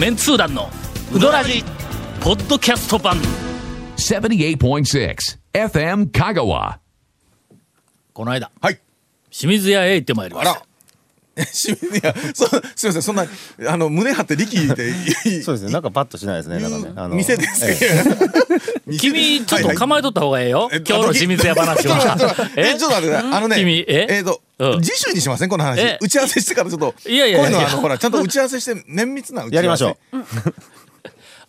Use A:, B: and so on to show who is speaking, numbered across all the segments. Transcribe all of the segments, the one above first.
A: メンツー団のウドラジポッドキャスト版
B: 78.6 FM Kagawa.
A: この間
C: はい。
A: 清水屋へ行ってまいりました
C: いや、そ、すみません、そんな、あの、胸張って力でいい。
D: そうですね。なんかパッとしないですね。なんかね。あの
C: 店です
D: ええ
C: けど。
A: 君ちょっと構えとった方がええよ、
C: え
A: 今日の清水屋話は
C: え、ちょっと待ってください。あのね、
A: 君え？
C: えっと
A: うん、
C: 次週にしません？この話
A: え？
C: 打ち合わせしてからちょっと。
A: いやいやいや
C: こういうのは、あの、ほら、ちゃんと打ち合わせして、綿密な打ち合わせ。
D: やりましょう。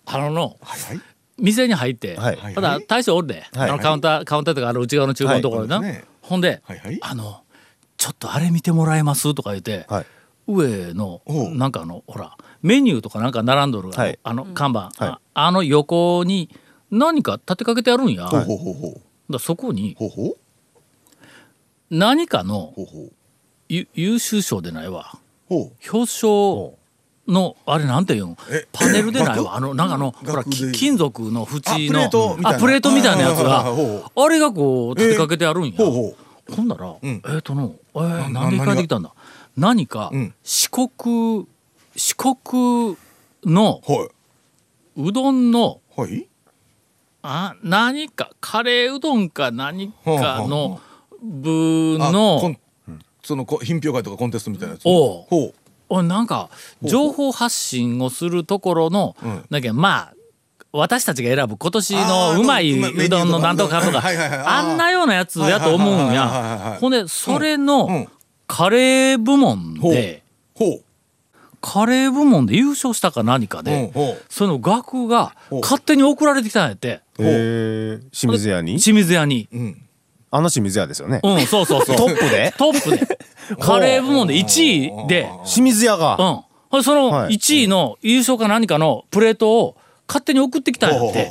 A: あのの
C: はいはい。
A: 店に入って、
D: はい
A: ただ大将おるで、
D: はい
A: あのカウンターカウンターとかあの内側の厨房のところ
C: ですね
A: ほんで、
C: はいはい
A: あのちょっとあれ見てもらえます？とか言って、
D: はい。
A: 上のなんかあのほらメニューとかなんか並んどる、あの
D: はい
A: あの看板、
D: はい。
A: ああの横に何か立てかけてあるんや、
C: ほう
A: だそこに何かの
C: ほうほう。
A: ゆ優秀賞でないわ。
C: ほ
A: 表彰のあれなんていうの？
C: え
A: パネルでないわ。
C: 額
A: あのなんかあのほら金属の縁の
C: あプレートみたいな。
A: やつが
C: はいはいはいはい
A: あれがこう立てかけてあるんや、
C: う。ほうほ
A: ほんなら、
C: ん
A: えっ、との、えー、
C: な
A: なんで帰ってきたんだ？何か
C: うん
A: 四国四国の
C: う。は
A: うどんの
C: い。はい。
A: あ何かカレーうどんか何かの部の
C: ンそのこ品評会とかコンテストみたいなやつ？
A: おう
C: ほ
A: おなんか情報発信をするところの、
C: うん
A: だまあ私たちが選ぶ今年のうまい
C: う
A: どんのなんとかとか
C: あ
A: んなようなやつやと思うんやほんでそれの
C: ん
A: カレー部門で。カレー部門で優勝したか何かで。その額が勝手に送られてきたんやって
D: えー清水屋に
A: 清水屋に。
C: うん。
D: あの清水屋ですよね。
A: うんそうそうそう
D: トップで
A: トップでカレー部門で1位で
D: 清水屋が。
A: うんその
D: はい
A: 1位の優勝か何かのプレートを勝手に送ってきたんやって。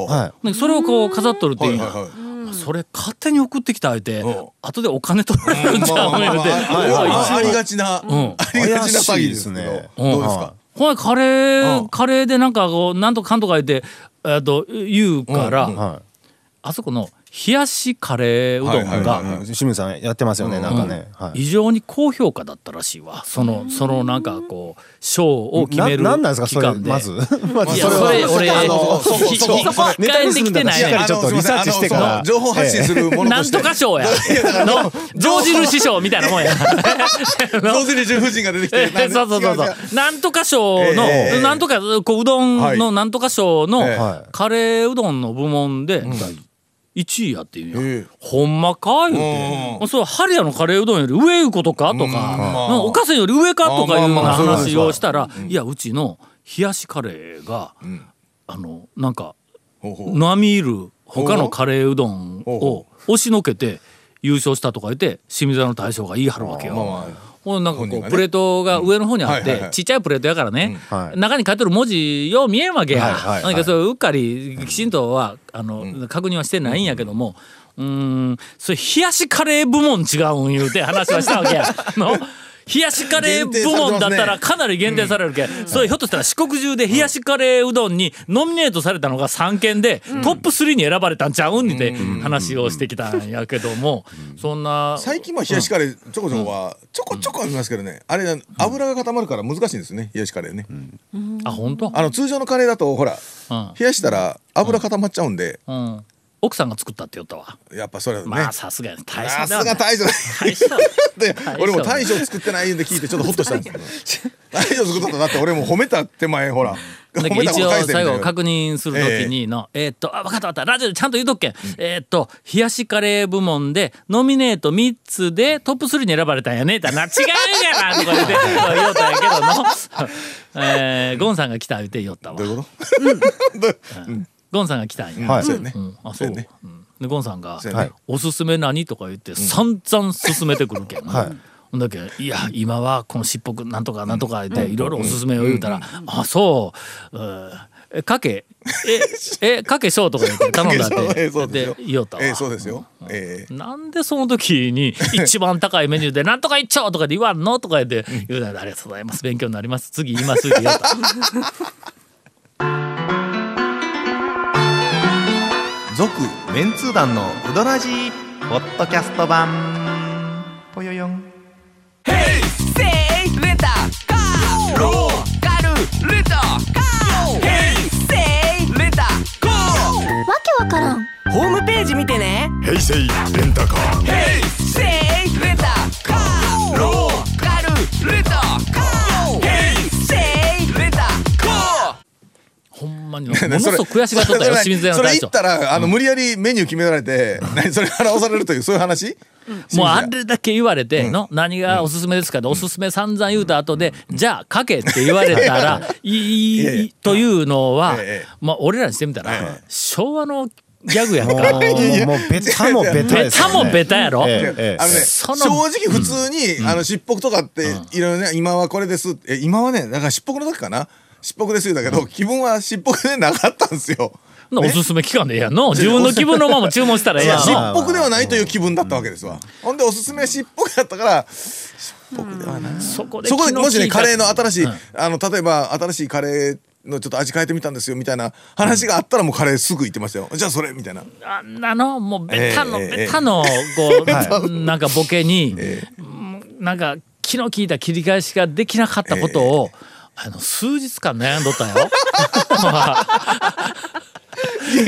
A: それをこう飾っとるっていうや
C: はいはいはい。
A: それ勝手に送ってきた言うて。
C: うん。
A: 後でお金取られるんちゃう？言うて。
C: まありがちな、
A: ん。
C: ありがちな詐欺です
D: ね
A: うん
C: どうですか、
A: ほなカレ
C: うん。
A: ーカレーでなんかこうなんとかかんとか言ってえっと言うからあそこの冷やしカレーうどん
C: はいはい
A: が
C: はい
D: い。清水さんやってますよね。なんかね。はい。
A: 異常に高評価だったらしいわ。そのそのなんかこう賞を決める
D: ななんなんですかそれ
A: 期間で。
D: まず。まず
A: それ俺
D: あの
C: そこ
A: ひ
C: そこ。
A: ひ控
D: ネタ
A: えて
D: にするんだったら
A: きてないね
D: ちょっとリサーチしてから。
C: 情報発信するもの
A: なん
C: として。
A: とか賞や。の上印賞みたいなもんや。
C: 同時に主婦人が出てきて。
A: え そうそうそうそう。なんとか賞の、
C: ええ。
A: なんとかこううどんのなんとか賞のカレーうどんの部門で1位やっていうやん、
C: ええ。
A: ほんまか？言うて、
C: うん。
A: そうハリアのカレーうどんより上いうことか。とか、おかせんより上か？とかいうような話をしたら、いやうちの冷やしカレーが、
C: ん。
A: あのなんか並みいる他のカレーうどんを押しのけて優勝したとか言って清水屋の大将が言い張るわけよ。
C: まあまあ
A: ほんでなんかこうプレートが上の方にあっ
C: うんはいはいはい。
A: てちっちゃいプレートやからね。
D: うん。はい。
A: 中に書いてる文字よう見えんわけや。
D: はいはいはい。
A: なんかそううっかりきちんとはあの確認はしてないんやけども。うーん。それ冷やしカレー部門違うん言うて話はしたわけや。の冷やしカレー部門だったらかなり限定されるけそれひょっとしたら四国中で冷やしカレーうどんにノミネートされたのが3件でトップ3に選ばれたんちゃうんって話をしてきたんやけども。そんな
C: 最近まあ冷やしカレーちょこちょこはちょこちょこありますけどね。あれ油が固まるから難しいんですよね冷やしカレーね。
A: あ本当？
C: あの通常のカレーだとほら
A: うん。
C: 冷やしたら油固まっちゃうんで。
A: うん。奥さんが作ったって言ったわ。
C: やっぱそれはね。
A: まあさすがに大
C: さす
A: 将ではない
C: が大将
A: 大 将
C: で
A: 大将
C: 俺も大将作ってないんで聞いてちょっとホッとしたんですけど。大将作ったんだって俺も褒めた手前ほら。
A: 一応最後確認するときにの、えーっと、あ、分かった分かった、ラジオでちゃんと言うとくけん。えーっと、冷やしカレー部門で、ノミネート3つでトップ3に選ばれたんやね。ってな、違うやなとか言って、言おったんやけどの、えー、ゴンさんが来た言うて言おったわ。
C: どう。いうこと？
A: ゴンさんが来たんや。
D: はい。
C: そうやね。
A: うん、あ、そうんで、ゴンさんが、
D: はい。
A: おすすめ何とか言って散々勧めてくるけん、
D: はい。
A: ほんだけいや今はこのしっぽくなんとかなん。とか言っていろいろおすすめを言うたら「あそう。うんえかけえ えかけしょう」とか言って頼んだっ
C: え
A: て
C: えそうですよ。
A: で言おったわ
C: ええそうですよ。ええ
A: なんでその時に一番高いメニューで「なんとか一丁!」とかで言わんのとか言って言うたら「ありがとうございます。勉強になります。次言います」って言おった。
E: 続メンツー団のウドラジポッドキャスト版。ぽよよん。
F: ヘイセイレタカーローカルレタカー。ヘイセイレタカー。わけわからん。
G: ホームページ見てね。ヘイセイレンタカー。ヘイ
A: んまに。ものすごく悔しがっとったよ清水屋の
C: それ
A: 大将。
C: 言ったら、あの、無理やりメニュー決められて、何それ払わされるという、そういう話？
A: もうあれだけ言われての、何がおすすめですかっておすすめ散々言うた後で、じゃあかけって言われたら いいというのは、
C: ええ。
A: まあ俺らにしてみたら、昭和のギャグやんか。
D: もうもうベタもベタ
A: ベ
D: ですよね
A: タもベタやろ、
D: ええええ。
C: あのね、
A: そ
C: 正
A: の
C: 直普通に、あの、しっぽくとかって、いろいろね、今はこれです。え、今はね、だからしっぽくの時かな。しっぽくですだけど、気分はしっぽくでなかったんですよ。
A: おすすめ期間でええやんの。自分の気分のまま注文したらええやん
C: し
A: の
C: っぽくではないという気分だったわけですわ。ほんで、おすすめはしっぽくやったから、しっぽくではない。
A: そこで
C: そこでもしね、カレーの
A: の
C: 新しい、あの、例えば、新しいカレー、のちょっと味変えてみたんですよみたいな話があったらもうカレーすぐ言ってましたよ。じゃあそれみたいな。
A: あんなのもうベタの、
C: ええ
A: ベタのこう、なんかボケに、うんなんか気の利いた切り返しができなかったことを、あの数日間悩んどったよ。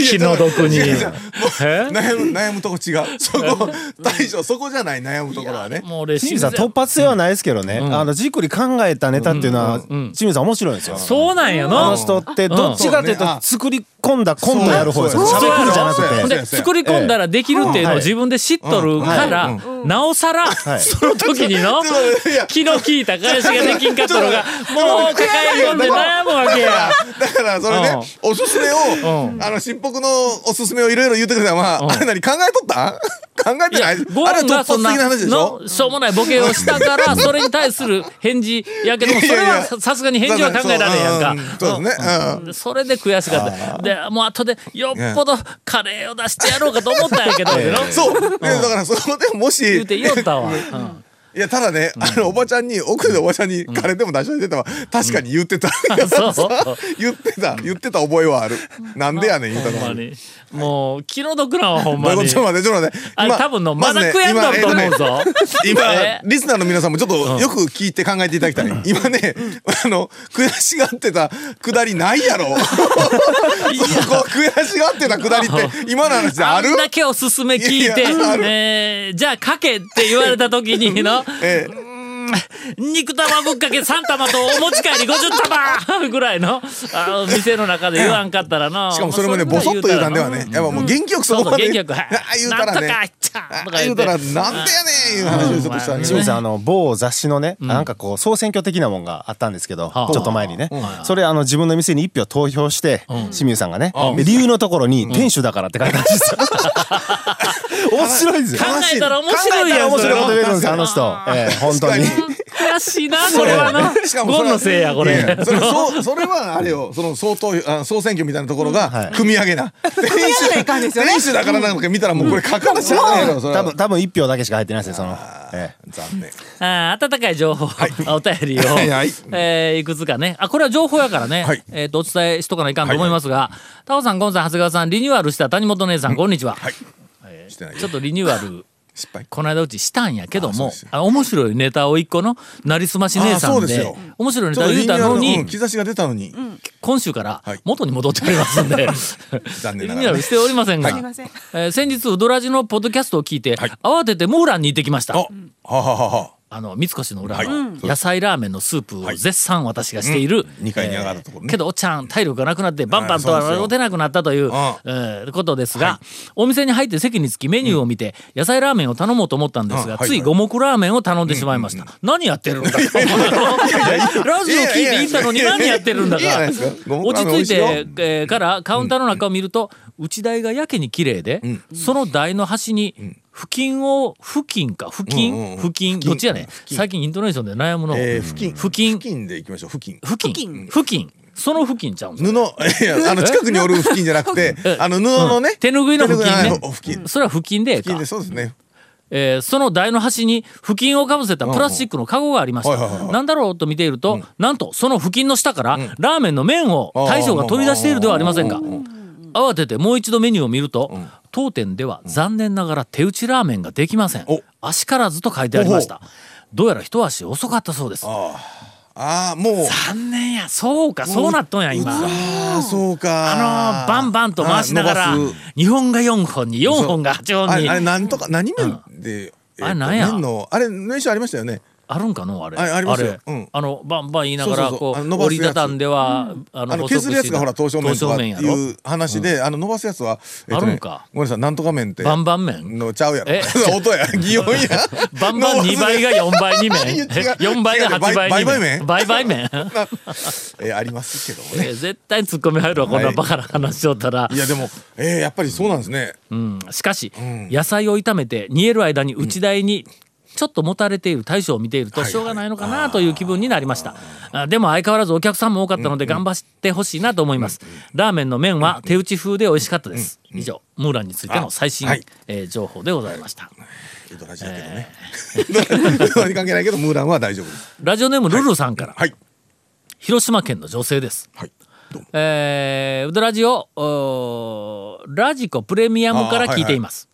A: 気の毒に。
C: 悩む悩むとこ違う。そこ大将そこじゃない悩むところはね。
A: もう俺
D: 清水さん突発性はないですけどね、あのじっくり考えたネタっていうのは、清水さん面白いんですよ。
A: そうなんや
D: あ
A: の
D: の人ってどっちかというと
C: そうね
D: 作り込んだコントやる方ですよ。
C: そう
D: 喋るじゃなくて。
A: で作り込んだらできるっていうのを自分で知っとるから、なおさら、その時にの 気の利いた返しができんかったのがもう抱え込んで悩むわけや。
C: だからそれねおすすめを
A: うん
C: あのしっぽくのおすすめをいろいろ言ってくれたまああれ何考えとった？考えてない？
A: ゴンがそんなのしょうもないボケをしたから それに対する返事やけどもそれはささすがに返事は考えられへんやんか。
C: そうね
A: それで悔しかった。でもう後でよっぽどカレーを出してやろうかと思ったんやけどの
C: そう。だからそこでもし
A: 言うて言おったわ。うん
C: いやただねあのおばちゃんに奥でおばちゃんにカレーでも出しといてたわ。確かに言ってた。言ってた。言ってた覚えはある。なんでやねん言うたの
A: もう気の毒なわほんまに。
C: ちょっと待ってちょっと待って。
A: あれ多分のまだ悔やんどると思うぞ。
C: 今
A: え
C: リスナーの皆さんもちょっとよく聞いて考えていただきたい。今ねあの悔しがってたくだりないやろ。そこ悔しがってたくだりって今の話である？
A: あんだけおすすめ聞いてえーじゃあかけって言われた時にの
C: ええ。
A: 肉玉ぶっかけ3玉とお持ち帰り50玉 ぐらいのあの店の中で言わんかったらな
C: しかもそれもねボソッと言うたんではね。やっぱもう元気よくそこまで言うたらね。
A: なんとかちゃん
C: あ
A: とか言う
C: たらなんでやねんいう話をちょっとしたん。で
D: 清水さんあの某雑誌のね、なんかこう総選挙的なもんがあったんですけど、
A: はあ。
D: ちょっと前にね、それあの自分の店に一票投票して、清水さんがね、で理由のところに店主だからって書いたんですよ。面白いですよ。
A: 考えたら面白いやん
D: 面白いこと言えるんですよあの人。ええ本当に。
A: 悔しいなこれはな。
C: しかもそれ
A: のせいやこれ。
C: いやいやそれ そうそれはあれよその総投あ総選挙みたいなところが組み上げな。店主店主だからなんか見たらもうこれ書かなしゃあないやろそれは。
D: 多分多分一票だけしか入ってないですよその。ええ。
C: 残念。
A: あー温かい情報、お便りを、
C: はいはい。
A: えーいくつかね。あこれは情報やからね、
C: はい。
A: えーとお伝えしとかないかんと思いますが、タオさんゴンさん長谷川さんリニューアルした谷本姉さん、こんにちは、
C: してない
A: ちょっとリニューアルこの間うちしたんやけども
C: あ
A: 面白いネタを一個のなりすまし姉さんで
C: あそうですよ。
A: 面白いネタ言うたのに
C: うん兆しが出たのに。
A: 今週から
C: はい。
A: 元に戻っておりますんで、
C: 残
A: リ
C: 念ながら。
A: しておりませんが、
F: すい。ません
A: えー先日ウドラジのポッドキャストを聞いて、慌ててモーランに行ってきました。
C: あはははは
A: あの三越の裏
C: はい。
A: の野菜ラーメンのスープを絶賛私がしている、
C: 二階に上がったところね。
A: けどおっちゃん体力がなくなってバンバンと
C: はいそうですよ。
A: は打てなくなったという、
C: あ
A: えーことですが、お店に入って席につきメニューを見て、野菜ラーメンを頼もうと思ったんですが、つい五目ラーメンを頼んでしまいました、何やってるんだラジオ聞いて行ったのに何やってるんだか。落ち着いて、えーからカウンターの中を見ると、内台がやけに綺麗で、その台の端に付近を付近か？付近、
C: うんうんうん。
A: 付近？どっちやねん？最近イントネーションで悩むの、
C: えー付近。
A: 付近。
C: 付近でいきましょう。付近。
A: 付近。付近。その付近ちゃうんです
C: 布。いやあの近くにおる付近じゃなくて あの布のね。
A: 手ぬぐいの付近ね。それは付近でええか
C: 付近でそうですね
A: えーその台の端に付近をかぶせたプラスチックのカゴがありましたなんだろうと見ていると、なんとその付近の下からラーメンの麺を大将が取り出しているではありませんか慌ててもう一度メニューを見ると、当店では残念ながら手打ちラーメンができません。
C: お。
A: 足からずと書いてありました。どうやら一足遅かったそうです。
C: あああもう。
A: 3年や。そうかそうなっとんや今
C: ああそうか。
A: あのバンバンと回しながら
C: あ伸ばす。
A: 2本が4本に4本が8本に。
C: あれなんとか何麺で、えーと
A: あれなんや？
C: あれ練習ありましたよね
A: あるんかの？あれ。
C: あありますよ。
A: れ。
C: うん。
A: あのバンバン言いながら
C: そうそうそう。
A: こう折りたたんではあ
C: あの削るやつがほら刀削麺とかいう話で、あの伸ばすやつは、
A: あるんか？
C: ごめんなさいなんとか麺って。
A: バンバン麺？
C: のちゃうやろ。
A: え？
C: 音や。擬音や。
A: バンバン2倍が4倍に麺。
C: いや違う。
A: 4倍が8倍に
C: 違う倍倍麺？
A: 倍倍麺？
C: えーありますけどもね。
A: え絶対ツッコミ入るわこんな
C: はい。
A: バカな話しよったら。
C: いやでもえー、やっぱりそうなんですね。
A: うん。しかし、野菜を炒めて煮える間に内台にちょっともたれている大将を見ているとしょうがないのかなという気分になりました、あでも相変わらずお客さんも多かったので頑張ってほしいなと思います、ラーメンの麺は手打ち風で美味しかったです、以上ムーランについての最新、
C: あはい。
A: えー情報でございました。
C: ウドラジだけどね、ウドラジ関係ないけどムーランは大丈夫です。
A: ラジオネームルルさんから、
C: はい。
A: 広島県の女性です。
C: はい。
A: えー、ウドラジオラジコプレミアムから聞いています、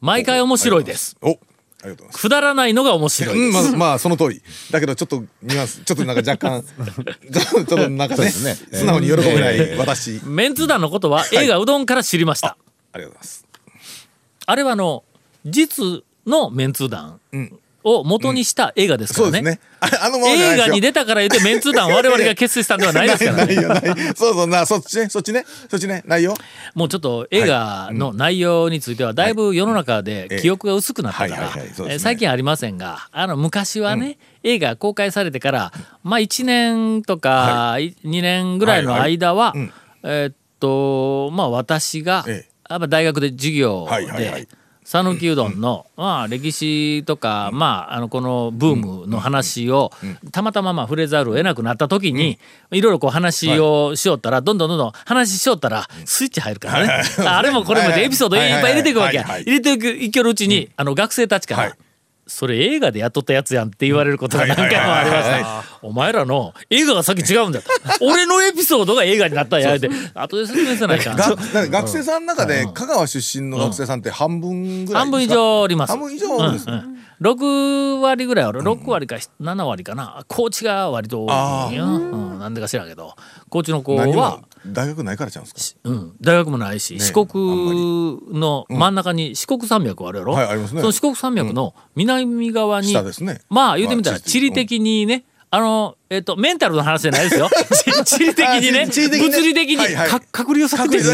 A: 毎回面白いです。
C: おありがとうございます。
A: くだらないのが面白いです、
C: うん、まあ、まあ、その通り。だけど、ちょっとニュアンス、ちょっとなんか若干、ちょっとなんかね、素直に喜べない私。
A: メンツ団のことは映画うどんから知りました、
C: ありがとうございます。
A: あれはあの実のメンツ団を元にした映画ですからね,、
C: そうですね。あのまま
A: 映画に出たから言ってメンツ団我々が結成したんではないですからね。
C: そうそうな、そっちね、そっちね、そっちね、ないよ。
A: もうちょっと映画の内容についてはだいぶ世の中で記憶が薄くなったから最近ありませんがあの昔はね、映画公開されてからまあ1年とか2年ぐらいの間は、えーっとまあ私が、
C: ええ。
A: やっぱ大学で授業
C: はいはいはい。
A: で讃岐うどんの、まあ、歴史とか、まあ、あのこのブームの話を、たまたままあ触れざるを得なくなった時に、いろいろこう話をしよったら、どんどんどんどん話しよったらスイッチ入るからね、ああれもこれもでエピソードいっぱい入れていくわけや、入れていくいけるうちに、あの学生たちから、
C: はい
A: それ映画でやっとったやつやんって言われることが何回もありました。お前らの映画がさっき違うんだと。俺のエピソードが映画になったんや。って。後で説明せないか。
C: 学生さんの中で、香川出身の学生さんって半分ぐらい
A: 半分以
C: ですか
A: 上おります。
C: 半分以上おるんですね。
A: うんうん。6割ぐらいある。6割か7割かな。高知が割と多いんよ、うん、なんでか知らんけど。高知の子
C: 何
A: は
C: も、大学ないからちゃうんですか？
A: うん、大学もないし、四国の真ん中に四国山脈あるやろ、
C: はいありますね。
A: その四国山脈の南側に、
C: 下ですね。
A: まあ言ってみたら
C: まあ
A: 地理的にね、あの、えっと、メンタルの話じゃないですよ。地地理的にね、物理的に隔離をされてる。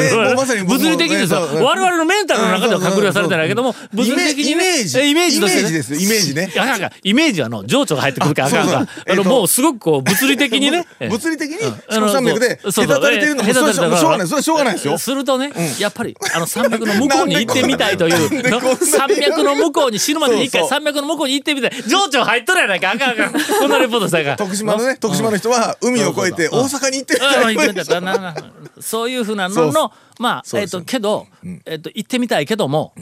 A: 物理的にですよ。我々のメンタルの中では隔離はされてないけども、物理的にね、
C: イメージ。
A: えイメージとしてね。
C: イメージですよイメージね。
A: いやなんかイメージはあの情緒が入ってくるからあかんから
C: あ
A: の
C: えっと
A: もうすごくこう物理的にね。え
C: 物理的に
A: うん
C: 四国山脈で
A: そうそう
C: 隔たれてるのもしょうがないそれはしょうがないですよ。
A: するとね、やっぱりあの山脈の向こうに行ってみたいという 山脈の向こうに死ぬまでに一回山脈の向こうに行ってみたい。情緒入っとるやないかあかんあかん。こんなレポートしたから。
C: 徳島のね。徳島の人は海を越えて大阪に行ってみたい
A: そういうふうなののまあえっ、とけど、えっと行ってみたいけども、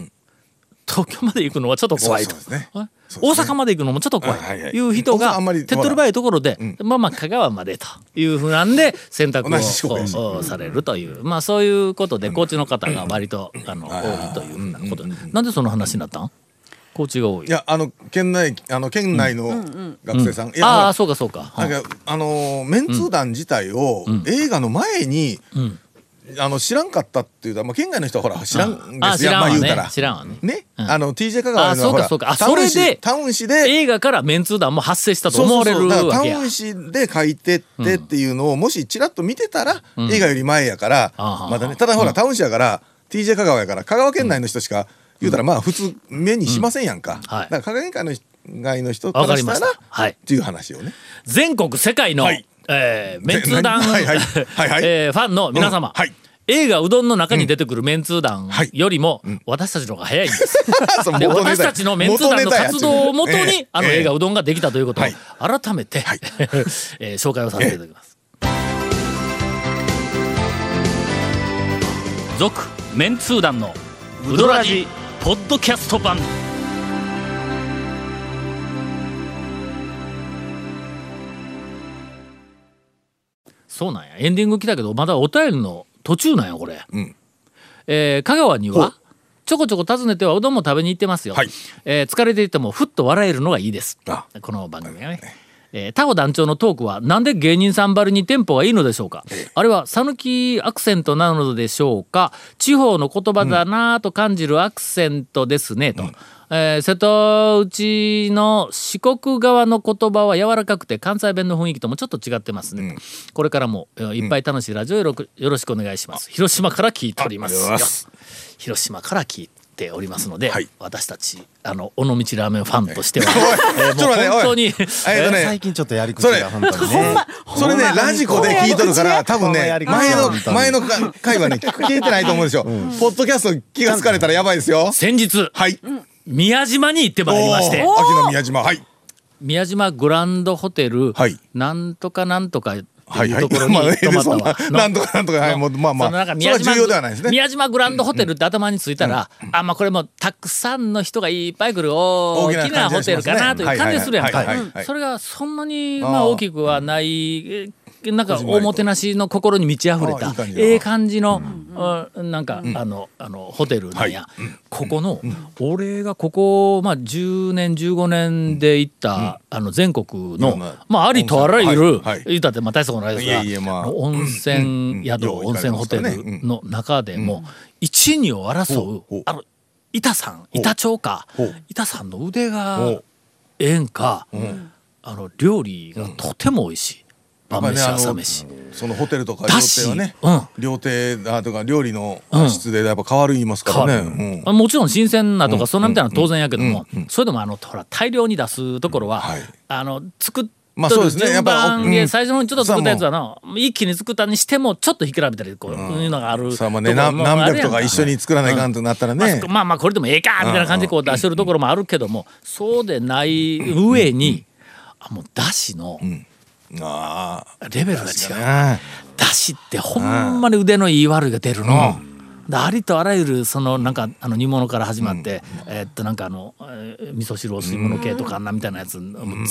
A: 東京まで行くのはちょっと怖いと大阪まで行くのもちょっと怖いという人が手っ取り早いところで、まあまあ香川までというふうなん。で選択をおされるというまあそういうことで高知の方が割とあの多いというふうなことでなん。でその話になったん高知が多い。
C: いやあの県内あの県内の学生さん、いや
A: ああ
C: ほら
A: そうかそうか。
C: なんかあのーメンツー団自体を映画の前に、
A: ん。
C: あの知らんかったっていうか、まあ、県外の人はほら知らんですよ。
A: あ知らんわね
C: まあ言うたら。
A: 知らんわね。
C: ね、
A: うん。
C: あの TJ 香川
A: あそうか
C: のほら
A: そうか。あ
C: タウン
A: それで
C: 市タウン市で
A: 映画からメンツー団も発生したと
C: そう
A: 思われる
C: そうそうだから
A: わけや。
C: タウン市で書いてってっていうのをもしちらっと見てたら、映画より前やから、
A: あは
C: まだね。ただほら、タウン市やから TJ 香川やから香川県内の人しか言うたらまあ普通目にしませんやんか、
A: はい。
C: だから香川県内の外の人か
A: わからりました。
C: ら
A: はい
C: っていう話をね。
A: 全国世界の、
C: はい。
A: えーメンツー団、
C: はいはいはいはい。
A: えーファンの皆様、
C: うんはい。
A: 映画うどんの中に出てくるメンツー団
C: はい。
A: よりも、私たちの方が早いんです。で私たちのメンツー団の活動をもとに、あの映画うどんができたということを
C: はい。
A: 改めて、えー紹介をさせていただきます。続、メンツー団のウドラジポッドキャスト版。そうなんや。エンディング来たけどまだお便りの途中なんやこれ、
C: ん。
A: えー香川にはちょこちょこ訪ねてはうどんも食べに行ってますよ、
C: はい。
A: えー疲れていてもふっと笑えるのがいいです。
C: あ。
A: この番組はね、ええー、タオ団長のトークはなんで芸人さんばりにテンポがいいのでしょうか？あれは讃岐アクセントなのでしょうか？地方の言葉だなぁと感じるアクセントですねと。えー瀬戸内の四国側の言葉は柔らかくて関西弁の雰囲気ともちょっと違ってますね、これからもえーいっぱい楽しいラジオよろしくお願いします。広島から聞いております。広島から聞いておりますので、
C: はい。
A: 私たちあの尾道ラーメンファンとしては、えーもう
C: ちょっと待って
A: 本当に
C: えっとね
D: 最近ちょっとやり口が本当にね。
C: それねラジコで聞いとるから多分ね前の前のか回はね聞いてないと思うんですよ。ポッドキャスト気がつかれたらやばいですよ。
A: 先日
C: はい。
A: 宮島に行ってまいりまして。
C: 秋の宮島はい。
A: 宮島グランドホテル、
C: はい。
A: なんとかなんとかって
C: はい。
A: ところに
C: まあ
A: 泊まったわ。
C: そんななんとかなんとかはいもうまあまあ
A: そのなんか
C: それは重要ではないですね。
A: 宮島グランドホテルって頭についたら、あまあこれもたくさんの人がいっぱい来る大きなホテルかなという感じがするやんか。それがそん。なにまあ大きくはないえなんかおもてなしの心に満ち溢れたええ感じの、うん。なんか、あのあのホテルなんや、ここの、俺がここ、まあ、10年15年で行った、あの全国のまあありとあらゆる、
C: はい。はい。
A: 言ったってまあ大したことないですが温泉宿、温泉ホテルの中でも一二を争う、あの板さん板長か板さんの腕がええんか、あの料理がとても美味しい、晩飯朝飯。
C: そのホテルとか料亭はね
A: うん。
C: 料亭あとか料理の
A: うん
C: 質でやっぱ変わる言いますからね。うん。
A: もちろん新鮮なとかそんなみたいなのは当然やけども、それでもあのほら大量に出すところは、
C: はい。
A: あの作っ
C: まあそうですね。やっぱうん。
A: 最初のちょっと作ったやつはな一気に作ったにしてもちょっとひきらめたりこういうのがある
C: さあまあね何百とか一緒に作らないかんとなったら
A: まあ
C: ね
A: そまあまあこれでもええかみたいな感じでこう出してるところもあるけどもそうでない上にあもうだしの
C: あ
A: レベルが違う。
C: あ
A: だしってほんまに腕のいい悪いが出るの。でありとあらゆるそのなんかあの煮物から始まって、えーっとなんかあの、えー味噌汁お吸い物系とかあんなみたいなやつ、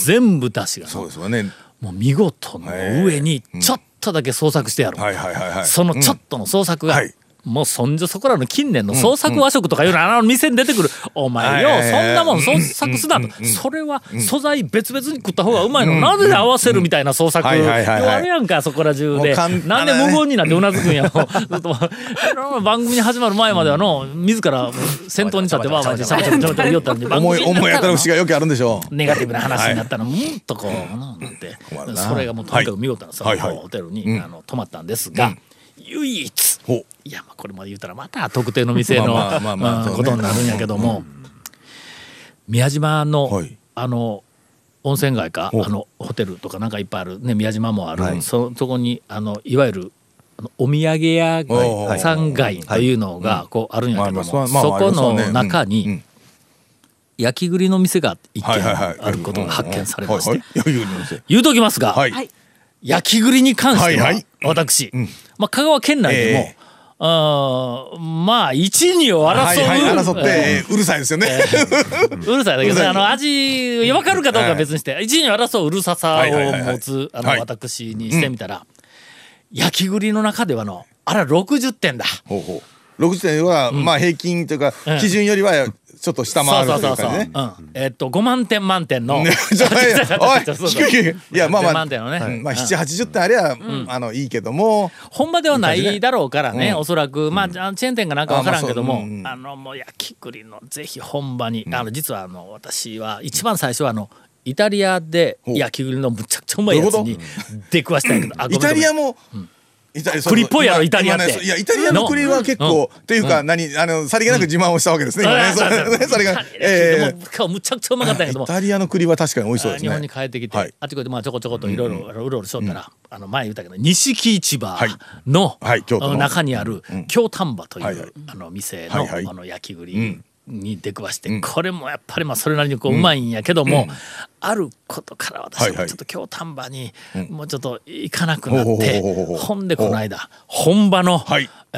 A: 全部だしが。の
C: そうですわね。
A: もう見事の上にちょっとだけ創作してやる、
C: はいはいはいはい。
A: そのちょっとの創作が、
C: はい
A: もうそんじょそこらの近年の創作和食とかいうのあの店に出てくる、お前よ、そんなもん創作すなと、それは素材別々に食った方がうまいの、なぜ合わせるみたいな創作、あるやんかそこら中で。なんで無言になってうなずくんやもう ずっと番組始まる前まではの自ら先頭に立ってわーわーってしゃべって言おったのに番
C: 思い
A: 組に
C: 思い当たる節がよくあるんでしょう。
A: ネガティブな話になったら、もっとこう、なんて。それがもうとにかく見事なそのホテルに、あの泊まったんですが、唯一いやまあこれまで言ったらまた特定の店のことになるんやけども、宮島の、
C: はい。
A: あの温泉街かあのホテルとかなんかいっぱいある、ね、宮島もある、
D: はい。
A: そそこにあのいわゆるお土産屋
C: はい
A: さん街というのがこうあるんやけども、そこの中に、
C: うん。うん。
A: 焼き栗の店が一軒あることが発見されまして、言うときますが、
C: はい
A: 焼き栗に関しては、
C: はいはい。
A: 私、まあ、香川県内でも、
C: え
A: あーまあ一二を争う、
C: はいはい争ってえーうるさいですよね。
A: うるさいだけどねあの味分かるかどうかは別にして、一二を争ううるささ
C: はいはいはいはい。
A: を持つあの
C: はい。
A: 私にしてみたら、焼き栗の中ではのあら60点だ。
C: ほうほう。60点はまあ平均というか
A: うん
C: 基準よりはちょっと下回るという感じね。
A: うん、えっと5万点満点の、
C: いやまあまあ
A: 満点のね、
C: うんまあ7、80点ありゃ、あのいいけども、
A: 本場ではないだろうからね、
C: うん
A: おそらく、まあ、チェーン店かなんか分からんけども、あ,、のもう焼き栗のぜひ本場に、あの実はあの私は一番最初はあのイタリアで焼き栗のむちゃくちゃうまいやつに出くわしたんやけど、
C: イタリアも、イタリア
A: 栗っぽいやろ
C: 今
A: イタリアって。
C: いやイタリアの栗は結構、っていうか、何あのさりげなく自慢をしたわけですね、今ね。それねえ
A: もう今日むちゃくちゃうまかったんやけども。
C: イタリアの栗は確かに美味しそうですね。
A: 日本に帰ってきて、
C: はい
A: あっちこっちまあちょこちょこといろいろうろうろしとったら、あの前言ったけど錦市場
C: はい。
A: の,、
C: はの。
A: 中にある京丹波という、
C: はいはい。
A: あの店の,、あの焼き栗に出くわして、これもやっぱりまあそれなりにこううまいんやけども、あることから私
C: は
A: ちょっと京丹波にもうちょっと行かなくなって
C: ほうほうほ
A: んでこの間本場の、
C: はい。
A: え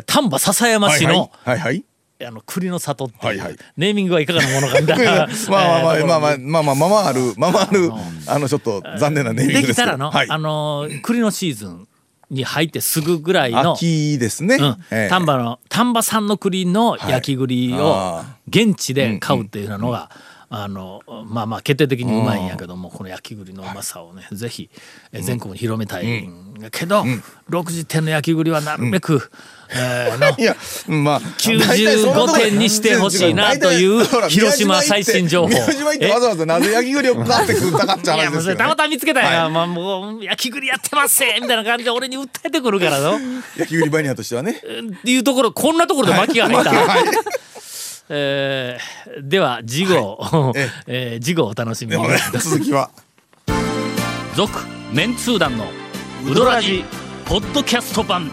A: ー丹波篠山市の、
C: はいはい。はい
A: あの栗の里っていう、ネーミングはいかがなものかみたいな
C: まあまあ
A: えー
C: まあまあまあまあまあまあまああるまあまあある あのちょっと残念なネーミング
A: で
C: です
A: たらの、
C: はい。
A: あのー栗のシーズンに入ってすぐぐらいの、
C: 秋ですね。
A: 丹波の丹波産の栗の焼き栗を
C: あ
A: 現地で買うっていうのが、あのまあまあ決定的にうまいんやけどもこの焼き栗のうまさをねぜひえ全国に広めたいんやけど、60点の焼き栗はなるべく、えーの
C: いや、まあ、大体そんなとこ
A: 95点にしてほしいなという広島最新情報。
C: 宮島行ってわざわざなぜ焼き栗を買って食ったかって話ですよ、ね。
A: たま見つけたんや、
C: はい。
A: まあ、もう焼き栗やってますせみたいな感じで俺に訴えてくるからのっ
C: 焼き栗バニアとしてはね。
A: ていうところこんなところで巻きが入った、
C: はい。
A: えーでは次号、
C: え
A: え。ー次号お楽しみに。
C: ね、続きは。
A: 続メンツー団のウドラジポッドキャスト版